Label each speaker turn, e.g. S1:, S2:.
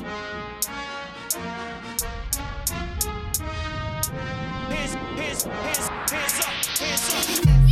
S1: Hands, hands, hands, hands up, hands up.